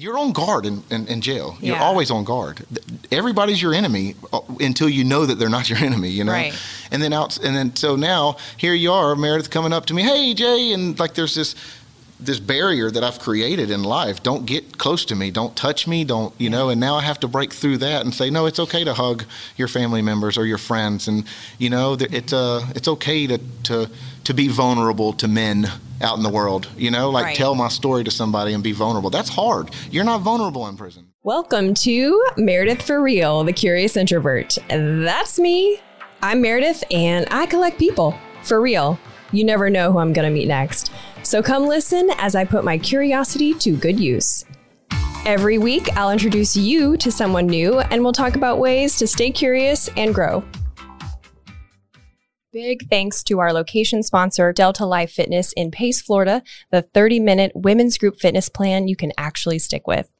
you're on guard in, in, in jail. You're always on guard. Everybody's your enemy uh, until you know that they're not your enemy, you know? Right. And then out, and then so now here you are, Meredith coming up to me, hey Jay, and like there's this this barrier that I've created in life. Don't get close to me. Don't touch me. Don't you know? And now I have to break through that and say, no, it's okay to hug your family members or your friends, and you know, it's uh, it's okay to to to be vulnerable to men out in the world. You know, like Right. tell my story to somebody and be vulnerable. That's hard. You're not vulnerable in prison. Welcome to Meredith for Real, the Curious Introvert. That's me. I'm Meredith and I collect people. For real. You never know who I'm going to meet next. So come listen as I put my curiosity to good use. Every week, I'll introduce you to someone new and we'll talk about ways to stay curious and grow. Big thanks to our location sponsor, Delta Life Fitness in Pace, Florida, the 30 minute women's group fitness plan you can actually stick with.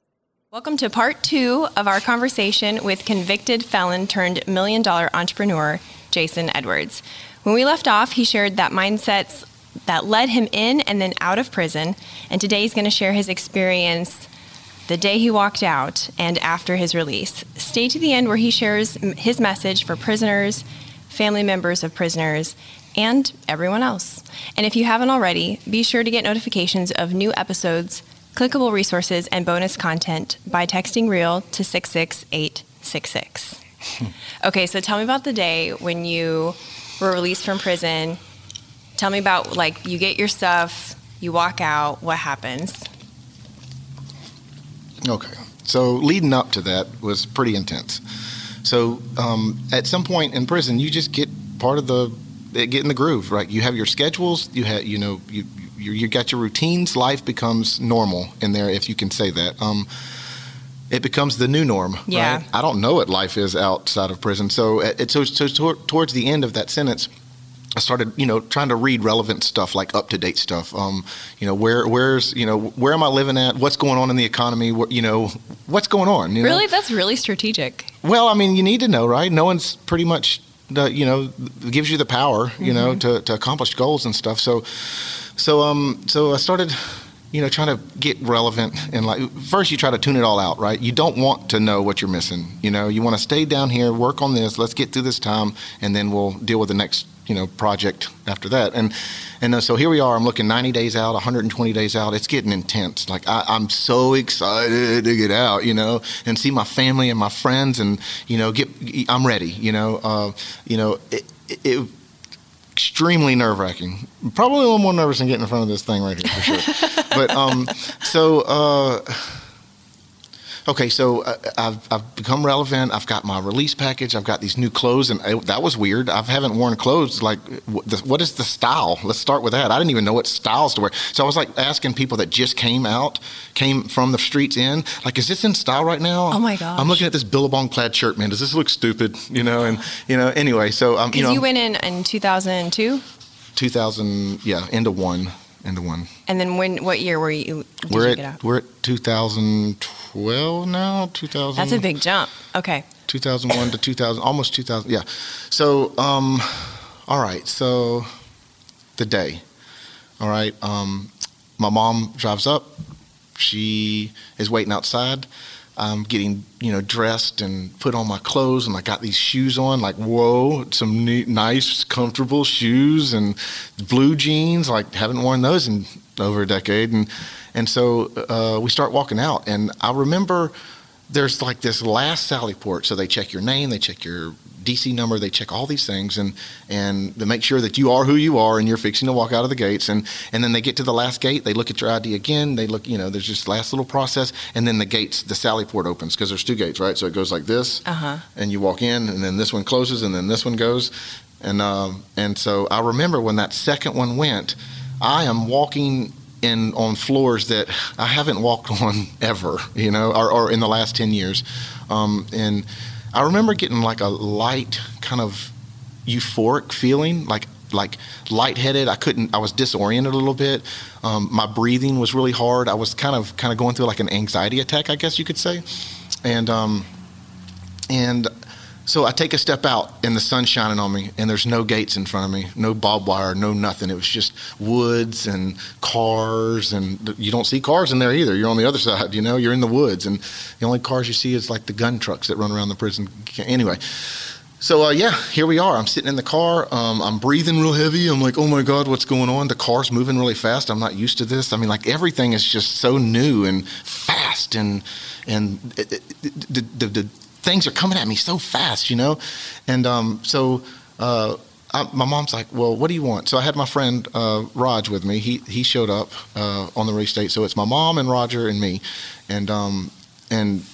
Welcome to part two of our conversation with convicted felon turned million dollar entrepreneur, Jason Edwards. When we left off, he shared that mindsets that led him in and then out of prison. And today he's going to share his experience the day he walked out and after his release. Stay to the end where he shares his message for prisoners, family members of prisoners, and everyone else. And if you haven't already, be sure to get notifications of new episodes, clickable resources, and bonus content by texting REAL to 66866. okay, so tell me about the day when you were released from prison. Tell me about, like, you get your stuff, you walk out, what happens? Okay. So leading up to that was pretty intense. So um, at some point in prison, you just get part of the get in the groove, right? You have your schedules. You have you know you you, you got your routines. Life becomes normal in there, if you can say that. Um, it becomes the new norm. Yeah. Right? I don't know what life is outside of prison. So, uh, it, so, so towards the end of that sentence, I started, you know, trying to read relevant stuff, like up to date stuff. Um, you know, where, where's, you know, where am I living at? What's going on in the economy? What, you know, what's going on? You know? Really? That's really strategic. Well, I mean, you need to know, right? No one's pretty much, the, you know, gives you the power, you know, to, to accomplish goals and stuff. So, so, um, so I started, you know, trying to get relevant and like first you try to tune it all out, right? You don't want to know what you're missing. You know, you want to stay down here, work on this. Let's get through this time, and then we'll deal with the next, you know, project after that. And and uh, so here we are. I'm looking 90 days out, 120 days out. It's getting intense. Like I, I'm so excited to get out, you know, and see my family and my friends, and you know, get. I'm ready. You know, uh, you know, it, it, it extremely nerve wracking. Probably a little more nervous than getting in front of this thing right here for sure. but um, so uh, okay, so uh, I've I've become relevant. I've got my release package. I've got these new clothes, and it, that was weird. I haven't worn clothes like the, what is the style? Let's start with that. I didn't even know what styles to wear. So I was like asking people that just came out, came from the streets in, like, is this in style right now? Oh, my god! I'm looking at this Billabong plaid shirt, man. Does this look stupid? You know, and you know. Anyway, so um, you you, went in in 2002, 2000, yeah, into one, into one. and then when? What year were you? Did we're you at get out? we're at 2012 now. 2000. That's a big jump. Okay. 2001 to 2000, almost 2000. Yeah. So, um, all right. So, the day. All right. Um, my mom drives up. She is waiting outside. I'm getting, you know, dressed and put on my clothes, and I got these shoes on. Like, whoa, some neat, nice, comfortable shoes and blue jeans. Like, haven't worn those in over a decade. And and so uh, we start walking out, and I remember there's like this last Sally port. So they check your name, they check your DC number, they check all these things, and and they make sure that you are who you are, and you're fixing to walk out of the gates. And and then they get to the last gate, they look at your ID again. They look, you know, there's just last little process, and then the gates, the Sally port opens because there's two gates, right? So it goes like this, Uh-huh. and you walk in, and then this one closes, and then this one goes, and um, and so I remember when that second one went, I am walking in on floors that I haven't walked on ever, you know, or, or in the last ten years, um, and I remember getting like a light kind of euphoric feeling, like like lightheaded. I couldn't. I was disoriented a little bit. Um, my breathing was really hard. I was kind of kind of going through like an anxiety attack, I guess you could say, and um, and So I take a step out, and the sun's shining on me, and there's no gates in front of me, no barbed wire, no nothing. It was just woods and cars, and you don't see cars in there either. You're on the other side, you know. You're in the woods, and the only cars you see is like the gun trucks that run around the prison. Anyway, so uh, yeah, here we are. I'm sitting in the car. Um, I'm breathing real heavy. I'm like, oh my god, what's going on? The car's moving really fast. I'm not used to this. I mean, like everything is just so new and fast, and and it, it, the, the, the things are coming at me so fast, you know. And um, so uh, I, my mom's like, well, what do you want? So I had my friend uh, Raj with me. He he showed up uh, on the release date. So it's my mom and Roger and me, and um, and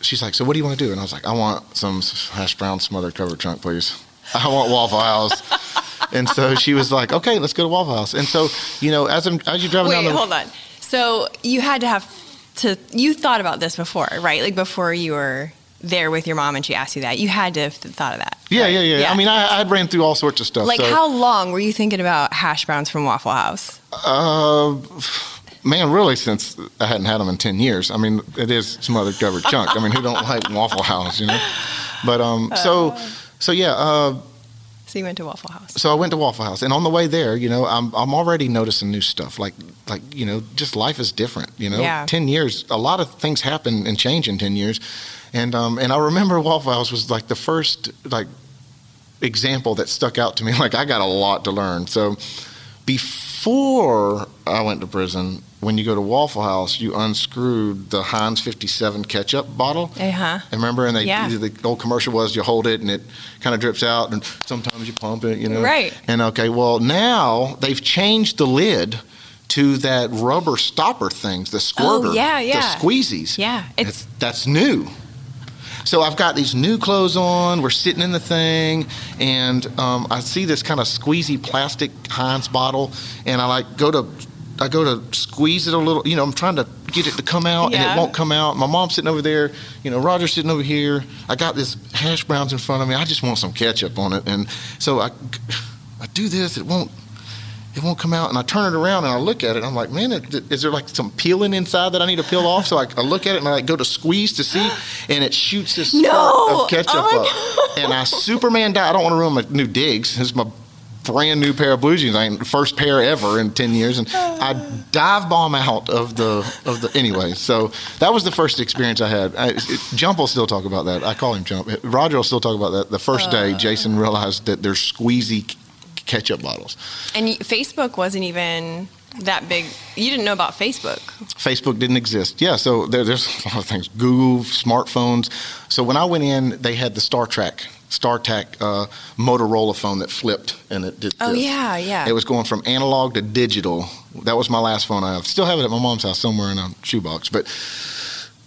she's like, so what do you want to do? And I was like, I want some hash brown smothered covered chunk, please. I want Waffle House. and so she was like, okay, let's go to Waffle House. And so, you know, as I'm as you're driving Wait, down the hold on. So you had to have to. You thought about this before, right? Like before you were there with your mom and she asked you that. You had to have thought of that. yeah, right? yeah, yeah, I mean, I, I'd ran through all sorts of stuff. like so, how long were you thinking about hash browns from Waffle House? Uh, man, really, since I hadn't had them in ten years. I mean, it is smothered covered chunk. I mean, who don't like Waffle House, you know? But um, so so yeah. Uh, So you went to Waffle House. so I went to Waffle House, and on the way there, you know, I'm I'm already noticing new stuff. Like like you know, just life is different. You know, Yeah. ten years, a lot of things happen and change in ten years, and um and I remember Waffle House was like the first like example that stuck out to me. Like I got a lot to learn. So before I went to prison, when you go to Waffle House, you unscrewed the Heinz 57 ketchup bottle. Uh huh. And remember, and they, Yeah. the old commercial was you hold it and it kind of drips out, and sometimes you pump it, you know. Right. And okay, well now they've changed the lid to that rubber stopper things, the squirter, Oh, yeah, yeah. the squeezies. Yeah, It's- that's new. So I've got these new clothes on. We're sitting in the thing, and um, I see this kind of squeezy plastic Heinz bottle, and I like go to, I go to squeeze it a little. You know, I'm trying to get it to come out, and it won't come out. My mom's sitting over there. You know, Roger's sitting over here. I got this hash browns in front of me. I just want some ketchup on it, and so I, I do this. It won't. It won't come out, and I turn it around and I look at it. I'm like, man, is there like some peeling inside that I need to peel off? So I, I look at it and I like go to squeeze to see, and it shoots this No! of ketchup Oh up. And I Superman die. I don't want to ruin my new digs. This is my brand new pair of blue jeans. I ain't first pair ever in ten years, and I dive bomb out of the of the anyway. So that was the first experience I had. I, it, Jump will still talk about that. I call him Jump. Roger will still talk about that. The first day, uh. Jason realized that there's squeezy ketchup bottles. And Facebook wasn't even that big. You didn't know about Facebook. Facebook didn't exist. Yeah, so there, there's a lot of things. Google, smartphones. So when I went in, they had the Star Trek, StarTAC uh, Motorola phone that flipped and it did. Oh, this. yeah, yeah. It was going from analog to digital. That was my last phone I have. Still have it at my mom's house somewhere in a shoebox. But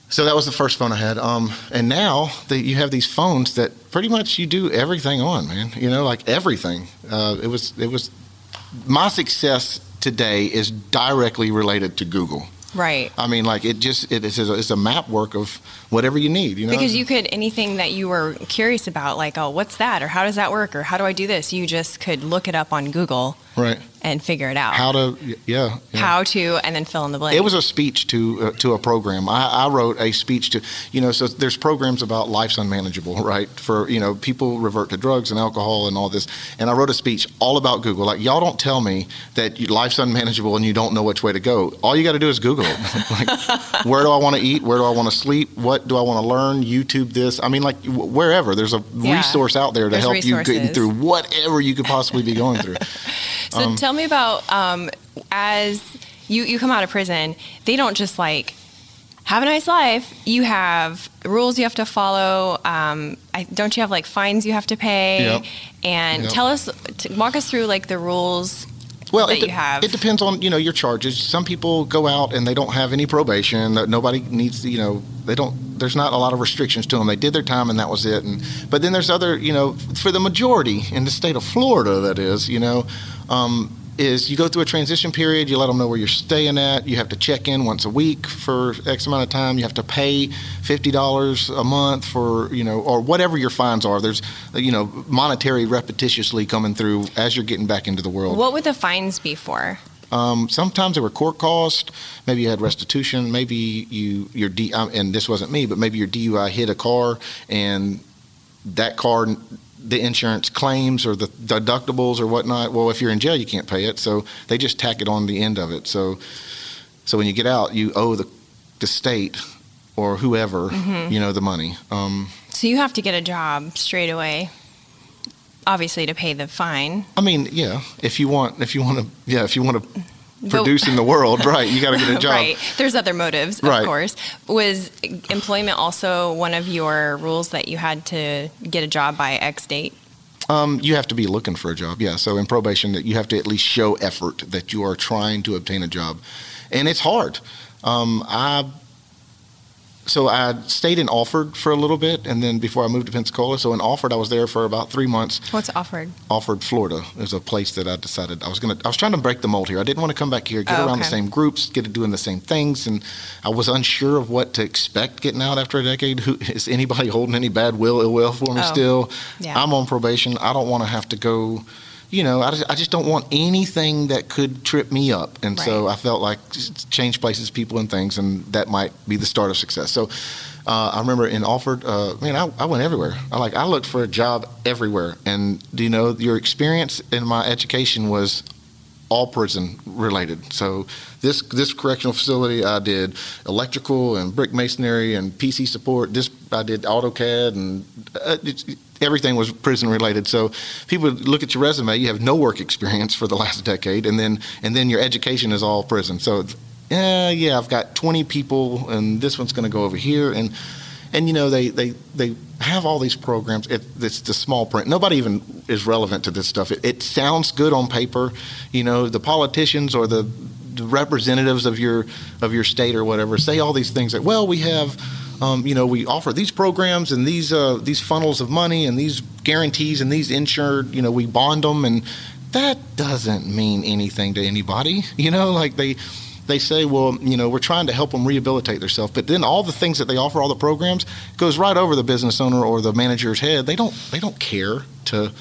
so that was the first phone I had. Um, and now that you have these phones that pretty much you do everything on, man. You know, like everything. Uh, it was it was my success today is directly related to Google. Right. I mean, like it just it is a, it's a map work of whatever you need. You know, Because you could anything that you were curious about, like, oh, what's that, or how does that work, or how do I do this? You just could look it up on Google right and figure it out. how to yeah, yeah. How to, and then fill in the blank. It was a speech to uh, to a program. I, I wrote a speech to you know. So there's programs about life's unmanageable, right? For you know, people revert to drugs and alcohol and all this. And I wrote a speech all about Google. Like y'all don't tell me that life's unmanageable and you don't know which way to go. All you got to do is Google it. like, where do I want to eat? Where do I want to sleep? What do I want to learn? YouTube this. I mean, like wherever there's a Yeah. resource out there to There's help you get through whatever you could possibly be going through. So tell me about um, as you you come out of prison, they don't just like have a nice life. You have rules you have to follow. Um, I, don't you have like fines you have to pay? Yep. And Yep. tell us, t- walk us through like the rules. Well, that it, de- you have. it depends on you know your charges. Some people go out and they don't have any probation. that Nobody needs you know they don't. There's not a lot of restrictions to them. They did their time and that was it. And but then there's other you know for the majority in the state of Florida that is you know. Um, is you go through a transition period, you let them know where you're staying at. You have to check in once a week for X amount of time. You have to pay fifty dollars a month for you know, or whatever your fines are. There's you know, monetary repetitiously coming through as you're getting back into the world. What would the fines be for? Um, sometimes they were court cost. Maybe you had restitution. Maybe you your D and this wasn't me, but maybe your DUI hit a car and that car, the insurance claims or the deductibles or whatnot. Well, if you're in jail, you can't pay it, so they just tack it on the end of it. So, so when you get out, you owe the the state or whoever Mm-hmm. you know the money. Um, So you have to get a job straight away, obviously to pay the fine. I mean, yeah, if you want, if you want to, yeah, if you want to In the world, right? You got to get a job. Right. There's other motives, right. of course. Was employment also one of your rules that you had to get a job by X date? Um, you have to be looking for a job, yeah. So in probation, that you have to at least show effort that you are trying to obtain a job, and it's hard. Um, I so I stayed in Alford for a little bit, and then before I moved to Pensacola. So in Alford, I was there for about three months. What's offered? Alford, Florida, is a place that I decided I was gonna. I was trying to break the mold here. I didn't want to come back here, get Oh, around the same groups, get to doing the same things, and I was unsure of what to expect getting out after a decade. Who is anybody holding any bad will, ill will for me Oh, still? yeah. I'm on probation. I don't want to have to go. You know, I just, I just don't want anything that could trip me up, and so I felt like change places, people, and things, and that might be the start of success. So. Uh, I remember in Alford, uh, man, I, I went everywhere. I like I looked for a job everywhere, and do you know your experience in my education was all prison related. So this this correctional facility, I did electrical and brick masonry and PC support. This I did AutoCAD and uh, everything was prison related. So people look at your resume, you have no work experience for the last decade, and then and then your education is all prison. So yeah, yeah, I've got 20 people, and this one's going to go over here, and and you know they they they have all these programs. It, it's the small print. Nobody even is relevant to this stuff. It, it sounds good on paper. You know, the politicians or the, the representatives of your of your state or whatever say all these things that well we have. Um, you know, we offer these programs and these uh, these funnels of money and these guarantees and these insured. You know, we bond them, and that doesn't mean anything to anybody. You know, like they they say, well, you know, we're trying to help them rehabilitate themselves, but then all the things that they offer, all the programs, goes right over the business owner or the manager's head. They don't they don't care to,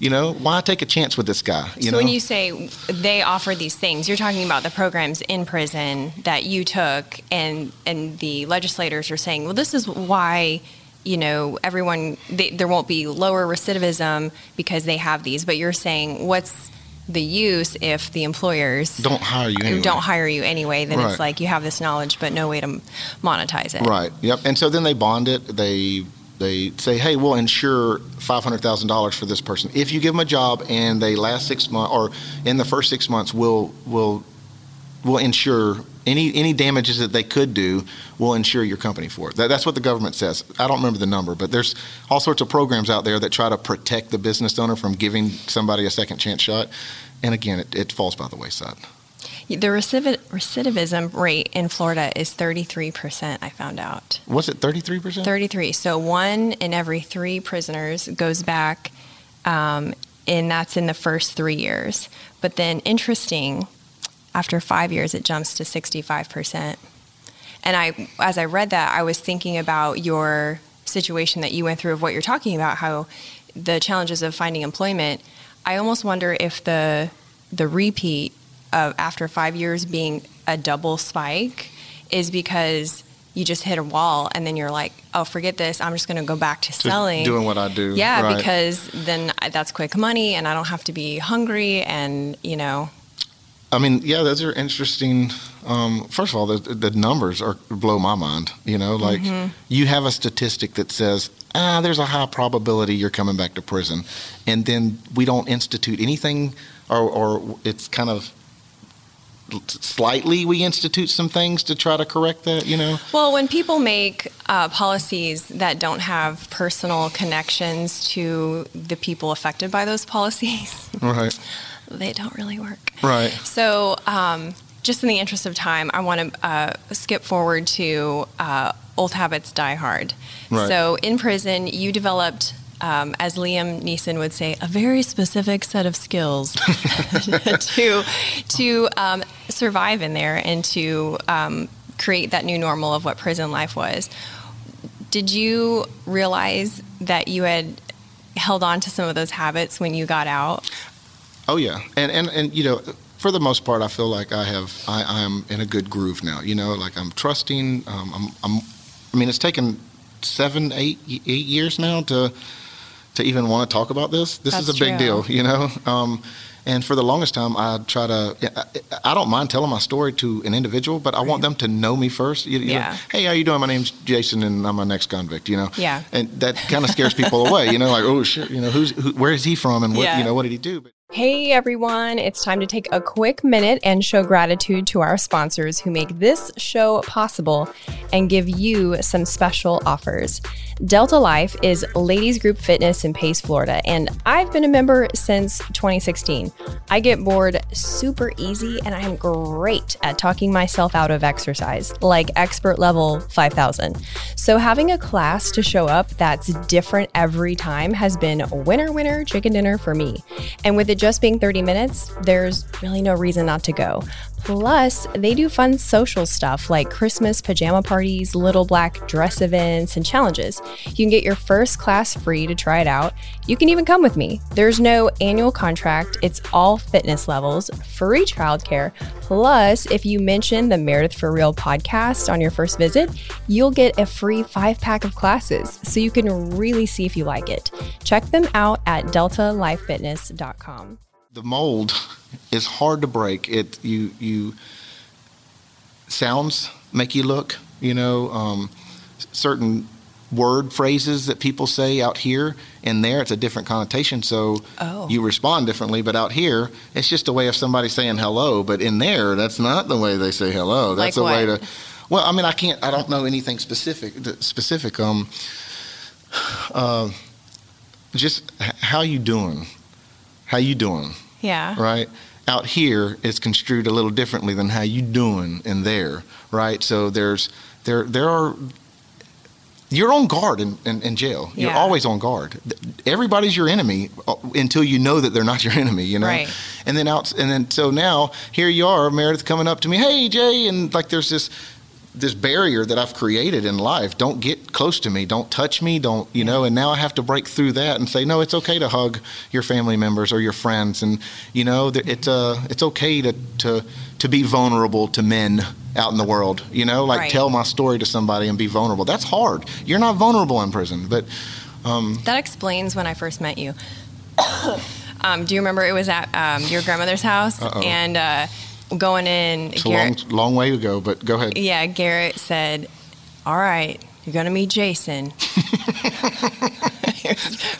you know, why take a chance with this guy? You so know, when you say they offer these things, you're talking about the programs in prison that you took, and and the legislators are saying, well, this is why. You know, everyone, they, there won't be lower recidivism because they have these. But you're saying, what's the use if the employers don't hire you anyway. don't hire you anyway? Then Right. it's like you have this knowledge, but no way to monetize it. Right. Yep. And so then they bond it. They they say, hey, we'll insure five hundred thousand dollars for this person if you give them a job and they last six months or in the first six months, we'll we'll we'll insure any any damages that they could do. We'll insure your company for it. That, that's what the government says. I don't remember the number, but there's all sorts of programs out there that try to protect the business owner from giving somebody a second chance shot. And again, it, it falls by the wayside. The recidiv- recidivism rate in Florida is 33%, I found out. Was it thirty three percent? 33. So one in every three prisoners goes back, um, and that's in the first three years. But then, interesting, after five years, it jumps to 65%. And I, as I read that, I was thinking about your situation that you went through of what you're talking about, how the challenges of finding employment. I almost wonder if the the repeat of after five years being a double spike is because you just hit a wall and then you're like, oh, forget this. I'm just going to go back to selling. doing what I do. Yeah, Right. because then that's quick money and I don't have to be hungry and, you know, I mean, yeah, those are interesting. Um, first of all, the, the numbers are blow my mind. You know, like you have a statistic that says, ah, there's a high probability you're coming back to prison, and then we don't institute anything, or, or it's kind of slightly we institute some things to try to correct that. You know, Well, when people make uh, policies that don't have personal connections to the people affected by those policies, right, they don't really work. right, So, um, just in the interest of time, I want to uh, skip forward to uh, Old Habits Die Hard. Right. So, in prison, you developed, um, as Liam Neeson would say, a very specific set of skills to to um, survive in there and to um, create that new normal of what prison life was. Did you realize that you had held on to some of those habits when you got out? Oh yeah, and and and you know, for the most part, I feel like I have I I'm in a good groove now. You know, like I'm trusting. Um, I'm I'm. I mean, it's taken seven, eight, eight years now to to even want to talk about this. This That's is a big true. deal, you know. Um, and for the longest time, I try to. I- I don't mind telling my story to an individual, but I want them to know me first. You, you know, Yeah. hey, how you doing? My name's Jason, and I'm an ex-convict. You know. Yeah. And that kind of scares people away. You know, like oh shit. You know, who's who, where is he from, and what Yeah. you know what did he do? But, Hey everyone, it's time to take a quick minute and show gratitude to our sponsors who make this show possible and give you some special offers. Delta Life is ladies group fitness in Pace, Florida, and I've been a member since 2016. I get bored super easy and I am great at talking myself out of exercise, like expert level 5000. So having a class to show up that's different every time has been winner winner chicken dinner for me. And with it just being 30 minutes, there's really no reason not to go. Plus, they do fun social stuff like Christmas pajama parties, little black dress events, and challenges. You can get your first class free to try it out. You can even come with me. There's no annual contract, it's all fitness levels, free childcare. Plus, if you mention the Meredith for Real podcast on your first visit, you'll get a free five pack of classes so you can really see if you like it. Check them out at deltalifefitness.com. the mold is hard to break. It you you sounds make you look. You know, um, certain word phrases that people say out here and there it's a different connotation so Oh. you respond differently but out here it's just a way of somebody saying hello but in there that's not the way they say hello that's Like a way to well i mean i can't i don't know anything specific specific um uh, just h- how you doing how you doing Yeah. right? Out here, it's construed a little differently than how you doing in there, right? So there's there there are you're on guard in, in, in jail. You're always on guard. Everybody's your enemy uh, until you know that they're not your enemy, you know. Right. And then out and then so now here you are, Meredith coming up to me, hey Jay, and like there's this this barrier that I've created in life. Don't get close to me. Don't touch me. Don't you know? And now I have to break through that and say, no, it's okay to hug your family members or your friends, and you know, it's uh, it's okay to to to be vulnerable to men out in the world. You know, like Right. tell my story to somebody and be vulnerable. That's hard. You're not vulnerable in prison, but That explains when I first met you. um, do you remember it was at um, your grandmother's house Uh-oh. and uh, going in? it's a long long way to go. But go ahead. Yeah, Garrett said, "All right, you're gonna meet Jason."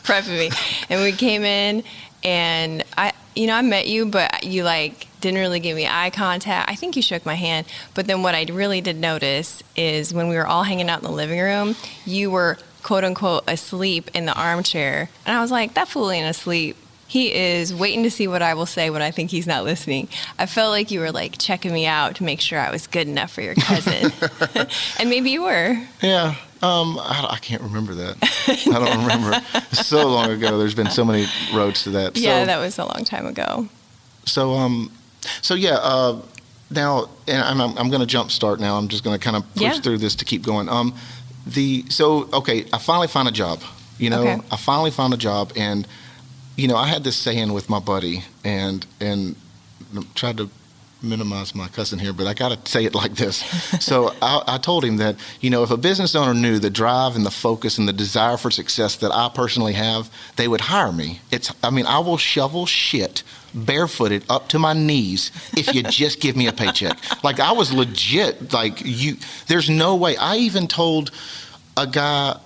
Prepping me, and we came in, and I, you know, I met you, but you like didn't really give me eye contact. I think you shook my hand, but then what I really did notice is when we were all hanging out in the living room, you were quote unquote asleep in the armchair, and I was like, "That fool ain't asleep." He is waiting to see what I will say when I think he's not listening. I felt like you were like checking me out to make sure I was good enough for your cousin. and maybe you were. Yeah. Um, I, I can't remember that. I don't remember. so long ago. There's been so many roads to that. Yeah, so, that was a long time ago. So um, so yeah. Uh, now, and I'm I'm, I'm going to jump start now. I'm just going to kind of push Yeah. through this to keep going. Um, the so okay. I finally found a job. You know, Okay. I finally found a job, and you know, I had this saying with my buddy, and and tried to minimize my cousin here, but I got to say it like this. so I, I told him that you know, if a business owner knew the drive and the focus and the desire for success that I personally have, they would hire me. It's, I mean, I will shovel shit barefooted up to my knees if you just give me a paycheck. Like I was legit. Like you, there's no way. I even told a guy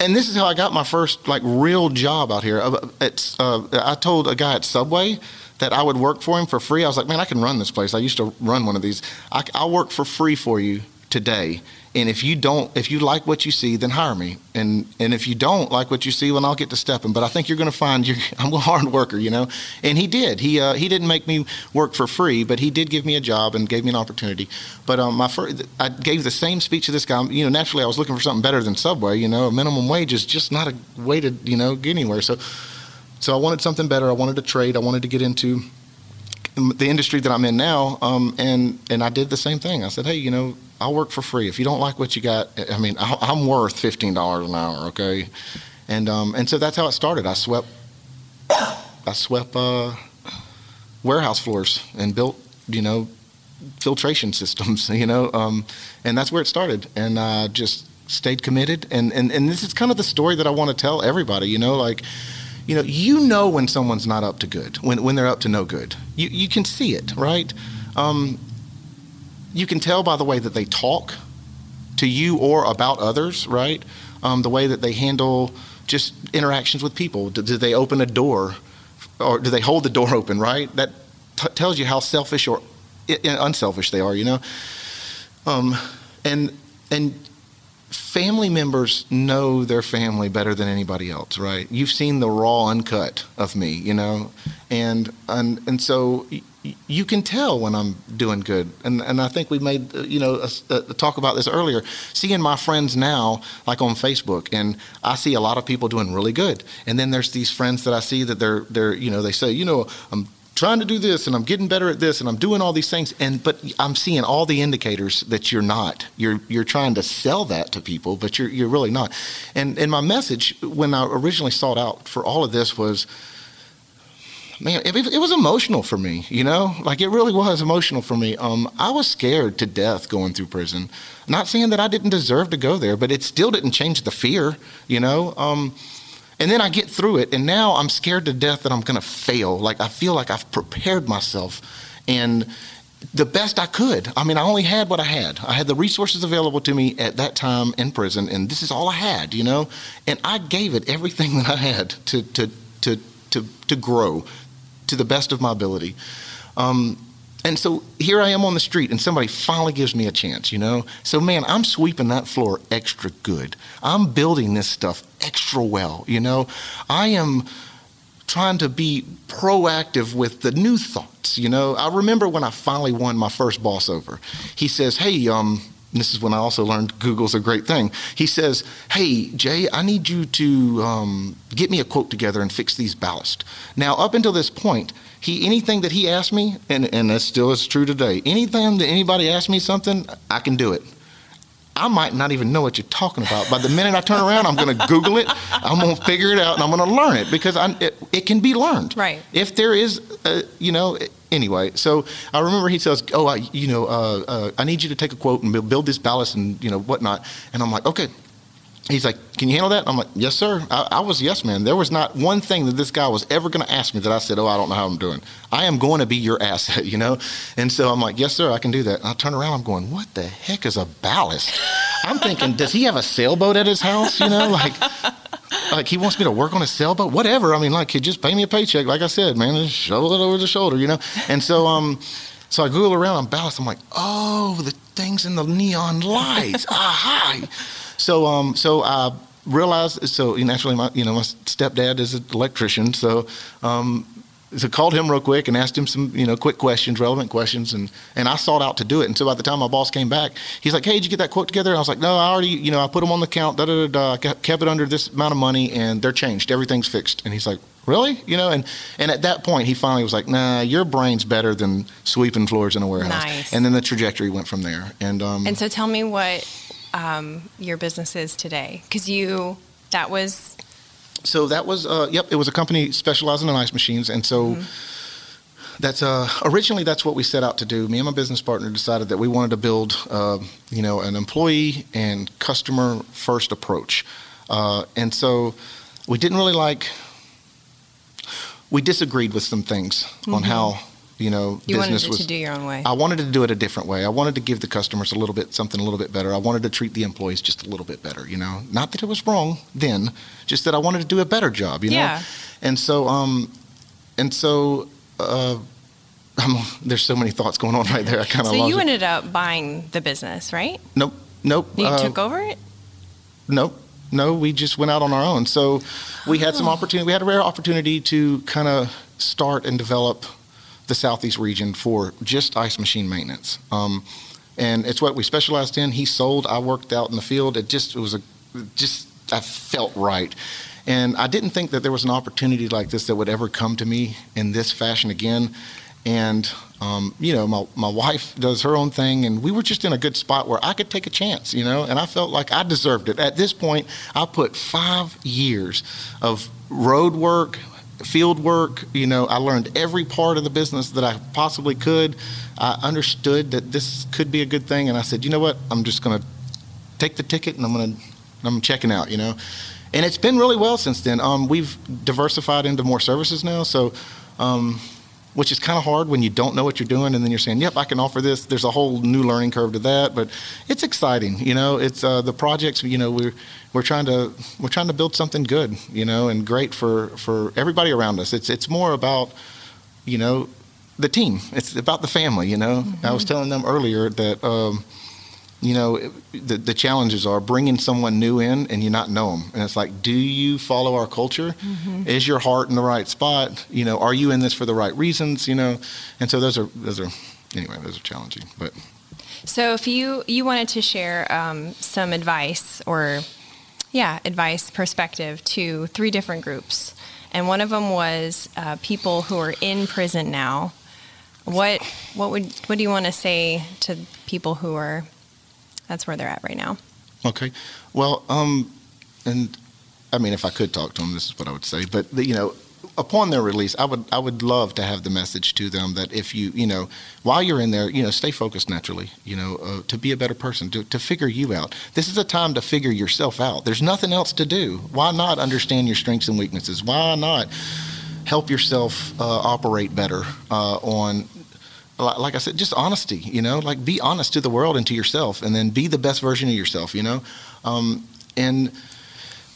and this is how I got my first like real job out here. It's uh, I told a guy at Subway that I would work for him for free. I was like, man, I can run this place. I used to run one of these. I, I'll work for free for you today. And if you don't, if you like what you see, then hire me. And and if you don't like what you see, well, I'll get to stepping. But I think you're going to find you. I'm a hard worker, you know. And he did. He uh, he didn't make me work for free, but he did give me a job and gave me an opportunity. But um, my first, I gave the same speech to this guy. You know, naturally, I was looking for something better than Subway. You know, a minimum wage is just not a way to you know get anywhere. So so I wanted something better. I wanted to trade. I wanted to get into the industry that I'm in now, um, and and I did the same thing. I said, hey, you know, I'll work for free if you don't like what you got. I mean, I- I'm worth fifteen dollars an hour, okay? And um, and so that's how it started. I swept, I swept uh, warehouse floors and built, you know, filtration systems, you know, um, and that's where it started. And I just stayed committed. And, and, and this is kind of the story that I want to tell everybody, you know, like, you know, you know when someone's not up to good, when, when they're up to no good. You, you can see it, right? Um, you can tell by the way that they talk to you or about others, right? Um, the way that they handle just interactions with people. Do, do, they open a door or do they hold the door open, right? That t- tells you how selfish or unselfish they are, you know? Um, and, and family members know their family better than anybody else, right? You've seen the raw uncut of me, you know, and and and so y- you can tell when I'm doing good. And and I think we made uh, you know a, a talk about this earlier. Seeing my friends now, like on Facebook, and I see a lot of people doing really good. And then there's these friends that I see that they're they're you know they say you know I'm trying to do this and I'm getting better at this and I'm doing all these things and but I'm seeing all the indicators that you're not. You're you're trying to sell that to people, but you're you're really not. And and my message when I originally sought out for all of this was man, it, it, was emotional for me, you know? Like it really was emotional for me. Um, I was scared to death going through prison. Not saying that I didn't deserve to go there, but it still didn't change the fear, you know? Um, and then I get through it, and now I'm scared to death that I'm going to fail. Like I feel like I've prepared myself, and the best I could. I mean, I only had what I had. I had the resources available to me at that time in prison, and this is all I had, you know. And I gave it everything that I had to to to to to grow to the best of my ability. Um, and so here I am on the street, and somebody finally gives me a chance, you know? So, man, I'm sweeping that floor extra good. I'm building this stuff extra well, you know? I am trying to be proactive with the new thoughts, you know? I remember when I finally won my first boss over. He says, Hey, um, this is when I also learned Google's a great thing. He says, Hey, Jay, I need you to um, get me a quote together and fix these ballast. Now, up until this point, he anything that he asked me, and, and that still is true today, anything that anybody asks me something, I can do it. I might not even know what you're talking about. By the minute I turn around, I'm going to Google it. I'm going to figure it out, and I'm going to learn it because I, it, it, can be learned. Right. If there is, a, you know, anyway. So I remember he says, "Oh, I, you know, uh, uh, I need you to take a quote and build this ballast and you know whatnot." And I'm like, "Okay." He's like, "Can you handle that?" I'm like, "Yes, sir." I, I was yes, man. There was not one thing that this guy was ever going to ask me that I said, "Oh, I don't know how I'm doing." I am going to be your asset, you know. And so I'm like, "Yes, sir, I can do that." And I turn around, I'm going, "What the heck is a ballast?" I'm thinking, does he have a sailboat at his house? You know, like, like he wants me to work on a sailboat, whatever. I mean, like, he just pay me a paycheck. Like I said, man, just shovel it over the shoulder, you know. And so, um, so I Google around on ballast. I'm like, oh, the things in the neon lights. Aha. So, um, so I realized. So naturally, my you know my stepdad is an electrician. So, um, so called him real quick and asked him some you know quick questions, relevant questions, and and I sought out to do it. And so by the time my boss came back, he's like, "Hey, did you get that quote together?" And I was like, "No, I already you know I put them on the count. Da da da. da kept it under this amount of money, and they're changed. Everything's fixed." And he's like, "Really?" You know, and and at that point, he finally was like, "Nah, your brain's better than sweeping floors in a warehouse." Nice. And then the trajectory went from there. And um, and so tell me what um, your business is today, because you that was so that was uh, yep it was a company specializing in ice machines and so mm-hmm. that's uh, originally that's what we set out to do me and my business partner decided that we wanted to build uh, you know an employee and customer first approach uh, and so we didn't really like we disagreed with some things mm-hmm. on how you know, you business wanted was, to do your own way. I wanted to do it a different way. I wanted to give the customers a little bit something a little bit better. I wanted to treat the employees just a little bit better. You know, not that it was wrong then, just that I wanted to do a better job. You know, yeah. and so um, and so. Uh, I'm, there's so many thoughts going on right there. I kind of. So you it. ended up buying the business, right? Nope. Nope. You uh, took over it. Nope. No, we just went out on our own. So we had some oh. opportunity. We had a rare opportunity to kind of start and develop the southeast region for just ice machine maintenance. Um, and it's what we specialized in. He sold. I worked out in the field. It just it was a just I felt right. And I didn't think that there was an opportunity like this that would ever come to me in this fashion again. And um, you know, my my wife does her own thing, and we were just in a good spot where I could take a chance, you know. And I felt like I deserved it. At this point, I put five years of road work, field work. You know, I learned every part of the business that I possibly could. I understood that this could be a good thing, and I said, you know what? I'm just going to take the ticket and I'm gonna I'm checking out. You know, and it's been really well since then. Um, we've diversified into more services now, so. Um, which is kind of hard when you don't know what you're doing and then you're saying, "Yep, I can offer this." There's a whole new learning curve to that, but it's exciting. You know, it's uh, the projects. You know, we're we're trying to we're trying to build something good. You know, and great for for everybody around us. It's it's more about you know the team. It's about the family. You know, mm-hmm. I was mm-hmm. telling them earlier that. Um, you know, the, the challenges are bringing someone new in and you not know them. And it's like, do you follow our culture? Mm-hmm. Is your heart in the right spot? You know, are you in this for the right reasons? You know, and so those are those are anyway, those are challenging. But so if you you wanted to share um, some advice or yeah, advice perspective to three different groups, and one of them was uh, people who are in prison now. What what would what do you want to say to people who are that's where they're at right now. Okay. Well, um, and I mean, if I could talk to them, this is what I would say. But you know, upon their release, I would I would love to have the message to them that if you you know while you're in there, you know, stay focused naturally. You know, uh, to be a better person, to to figure you out. This is a time to figure yourself out. There's nothing else to do. Why not understand your strengths and weaknesses? Why not help yourself uh, operate better uh, on like I said, just honesty, you know, like be honest to the world and to yourself, and then be the best version of yourself, you know, um, and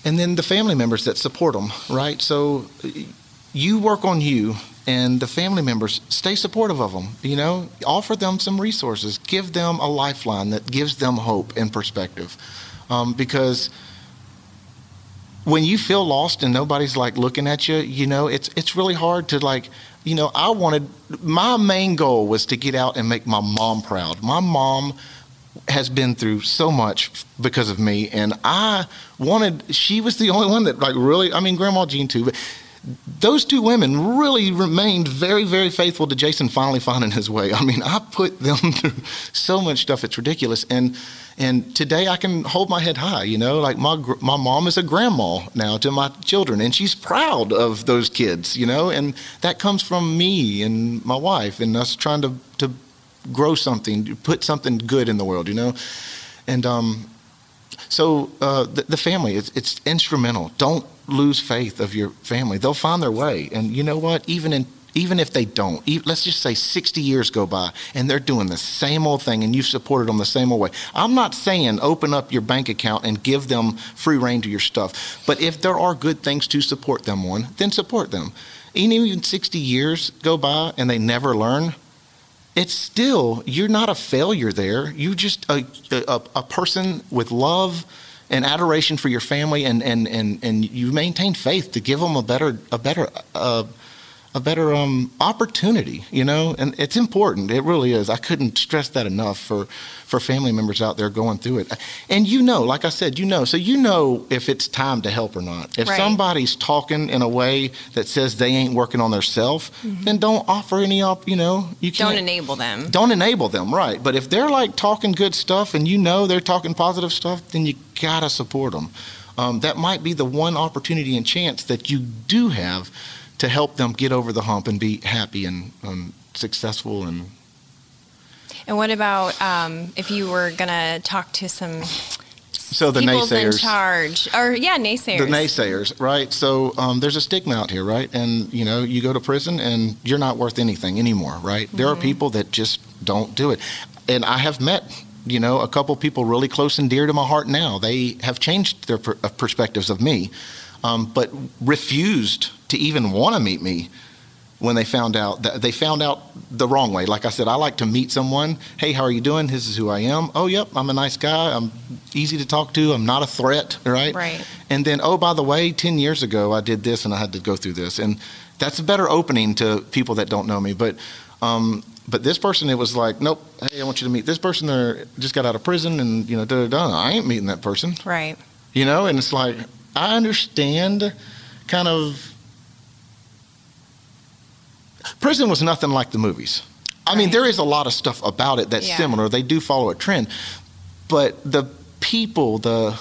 and then the family members that support them, right? So you work on you, and the family members stay supportive of them. You know, offer them some resources, give them a lifeline that gives them hope and perspective, um, because when you feel lost and nobody's like looking at you, you know, it's it's really hard to like you know, I wanted my main goal was to get out and make my mom proud. My mom has been through so much because of me, and I wanted. She was the only one that like really. I mean, Grandma Jean too, but those two women really remained very, very faithful to Jason finally finding his way. I mean, I put them through so much stuff; it's ridiculous, and and today I can hold my head high, you know, like my my mom is a grandma now to my children and she's proud of those kids, you know, and that comes from me and my wife and us trying to to grow something, put something good in the world, you know. And um so uh, the, the family, it's, it's instrumental. Don't lose faith of your family. They'll find their way. And you know what? Even in even if they don't, let's just say 60 years go by and they're doing the same old thing and you've supported them the same old way. I'm not saying open up your bank account and give them free reign to your stuff, but if there are good things to support them on, then support them. Even 60 years go by and they never learn, it's still, you're not a failure there. You're just a, a, a person with love and adoration for your family and, and, and, and you maintain faith to give them a better, a better, uh, a better um, opportunity, you know, and it's important. It really is. I couldn't stress that enough for for family members out there going through it. And you know, like I said, you know, so you know if it's time to help or not. If right. somebody's talking in a way that says they ain't working on themselves, mm-hmm. then don't offer any up. You know, you can't, don't enable them. Don't enable them, right? But if they're like talking good stuff and you know they're talking positive stuff, then you gotta support them. Um, that might be the one opportunity and chance that you do have to help them get over the hump and be happy and um, successful and and what about um, if you were going to talk to some so the naysayers in charge? Or yeah naysayers. The naysayers right? So um, there's a stigma out here right? And you know you go to prison and you're not worth anything anymore right? Mm-hmm. there are mm-hmm. people that just don't do it. And i have met you know a couple people really close and dear to my heart now. They have changed their per- uh, perspectives of me um, but refused to even want to meet me when they found out that they found out the wrong way. Like I said, I like to meet someone. Hey, how are you doing? This is who I am. Oh, yep, I'm a nice guy. I'm easy to talk to. I'm not a threat, right? Right. And then, oh, by the way, ten years ago I did this and I had to go through this, and that's a better opening to people that don't know me. But, um, but this person, it was like, nope. Hey, I want you to meet this person. They just got out of prison, and you know, da da da. I ain't meeting that person. Right. You know, and it's like I understand, kind of prison was nothing like the movies. I right. mean, there is a lot of stuff about it that's yeah. similar. They do follow a trend, but the people, the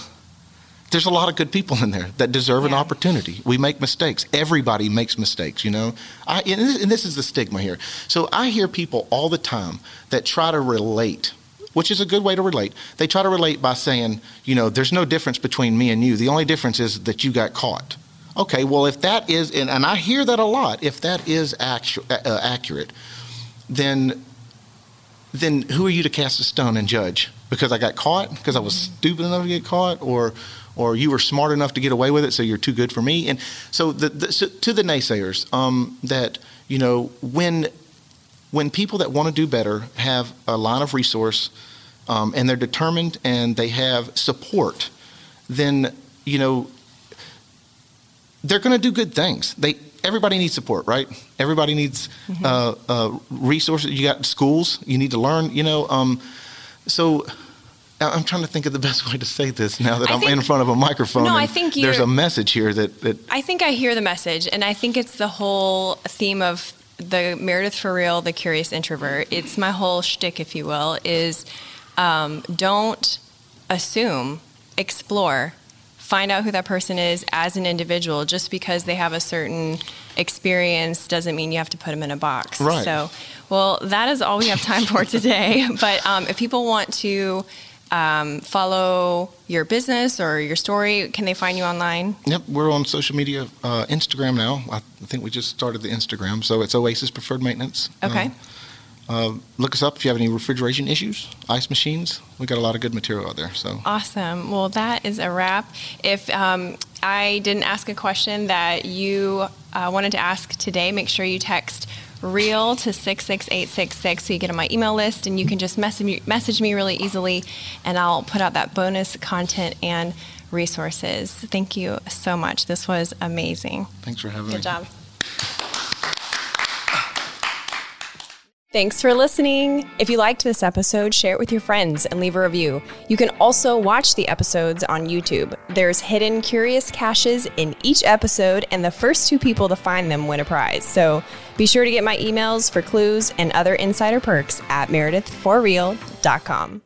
there's a lot of good people in there that deserve yeah. an opportunity. We make mistakes. Everybody makes mistakes, you know. I, and this is the stigma here. So I hear people all the time that try to relate which is a good way to relate. They try to relate by saying, you know, there's no difference between me and you. The only difference is that you got caught. Okay, well, if that is, and, and I hear that a lot, if that is actu- uh, accurate, then then who are you to cast a stone and judge? Because I got caught? Because I was stupid enough to get caught? Or or you were smart enough to get away with it, so you're too good for me? And so, the, the, so to the naysayers, um, that you know, when when people that want to do better have a line of resource um, and they're determined and they have support, then you know they're going to do good things. They everybody needs support, right? Everybody needs mm-hmm. uh, uh, resources. You got schools. You need to learn. You know, um, so. I'm trying to think of the best way to say this now that I am in front of a microphone. No, I think there's a message here that, that I think I hear the message, and I think it's the whole theme of the Meredith for real, the curious introvert. It's my whole shtick, if you will, is um, don't assume, explore, find out who that person is as an individual. Just because they have a certain experience doesn't mean you have to put them in a box. Right. So, well, that is all we have time for today. but um, if people want to um, follow your business or your story, can they find you online? Yep, we're on social media, uh, Instagram now. I think we just started the Instagram, so it's Oasis Preferred Maintenance. Okay. Um, uh, look us up if you have any refrigeration issues, ice machines. We got a lot of good material out there. So awesome. Well, that is a wrap. If um, I didn't ask a question that you uh, wanted to ask today, make sure you text real to 66866 so you get on my email list and you can just message me, message me really easily and I'll put out that bonus content and resources. Thank you so much. This was amazing. Thanks for having Good me. Good job. Thanks for listening. If you liked this episode, share it with your friends and leave a review. You can also watch the episodes on YouTube. There's hidden curious caches in each episode, and the first two people to find them win a prize. So be sure to get my emails for clues and other insider perks at meredithforreal.com.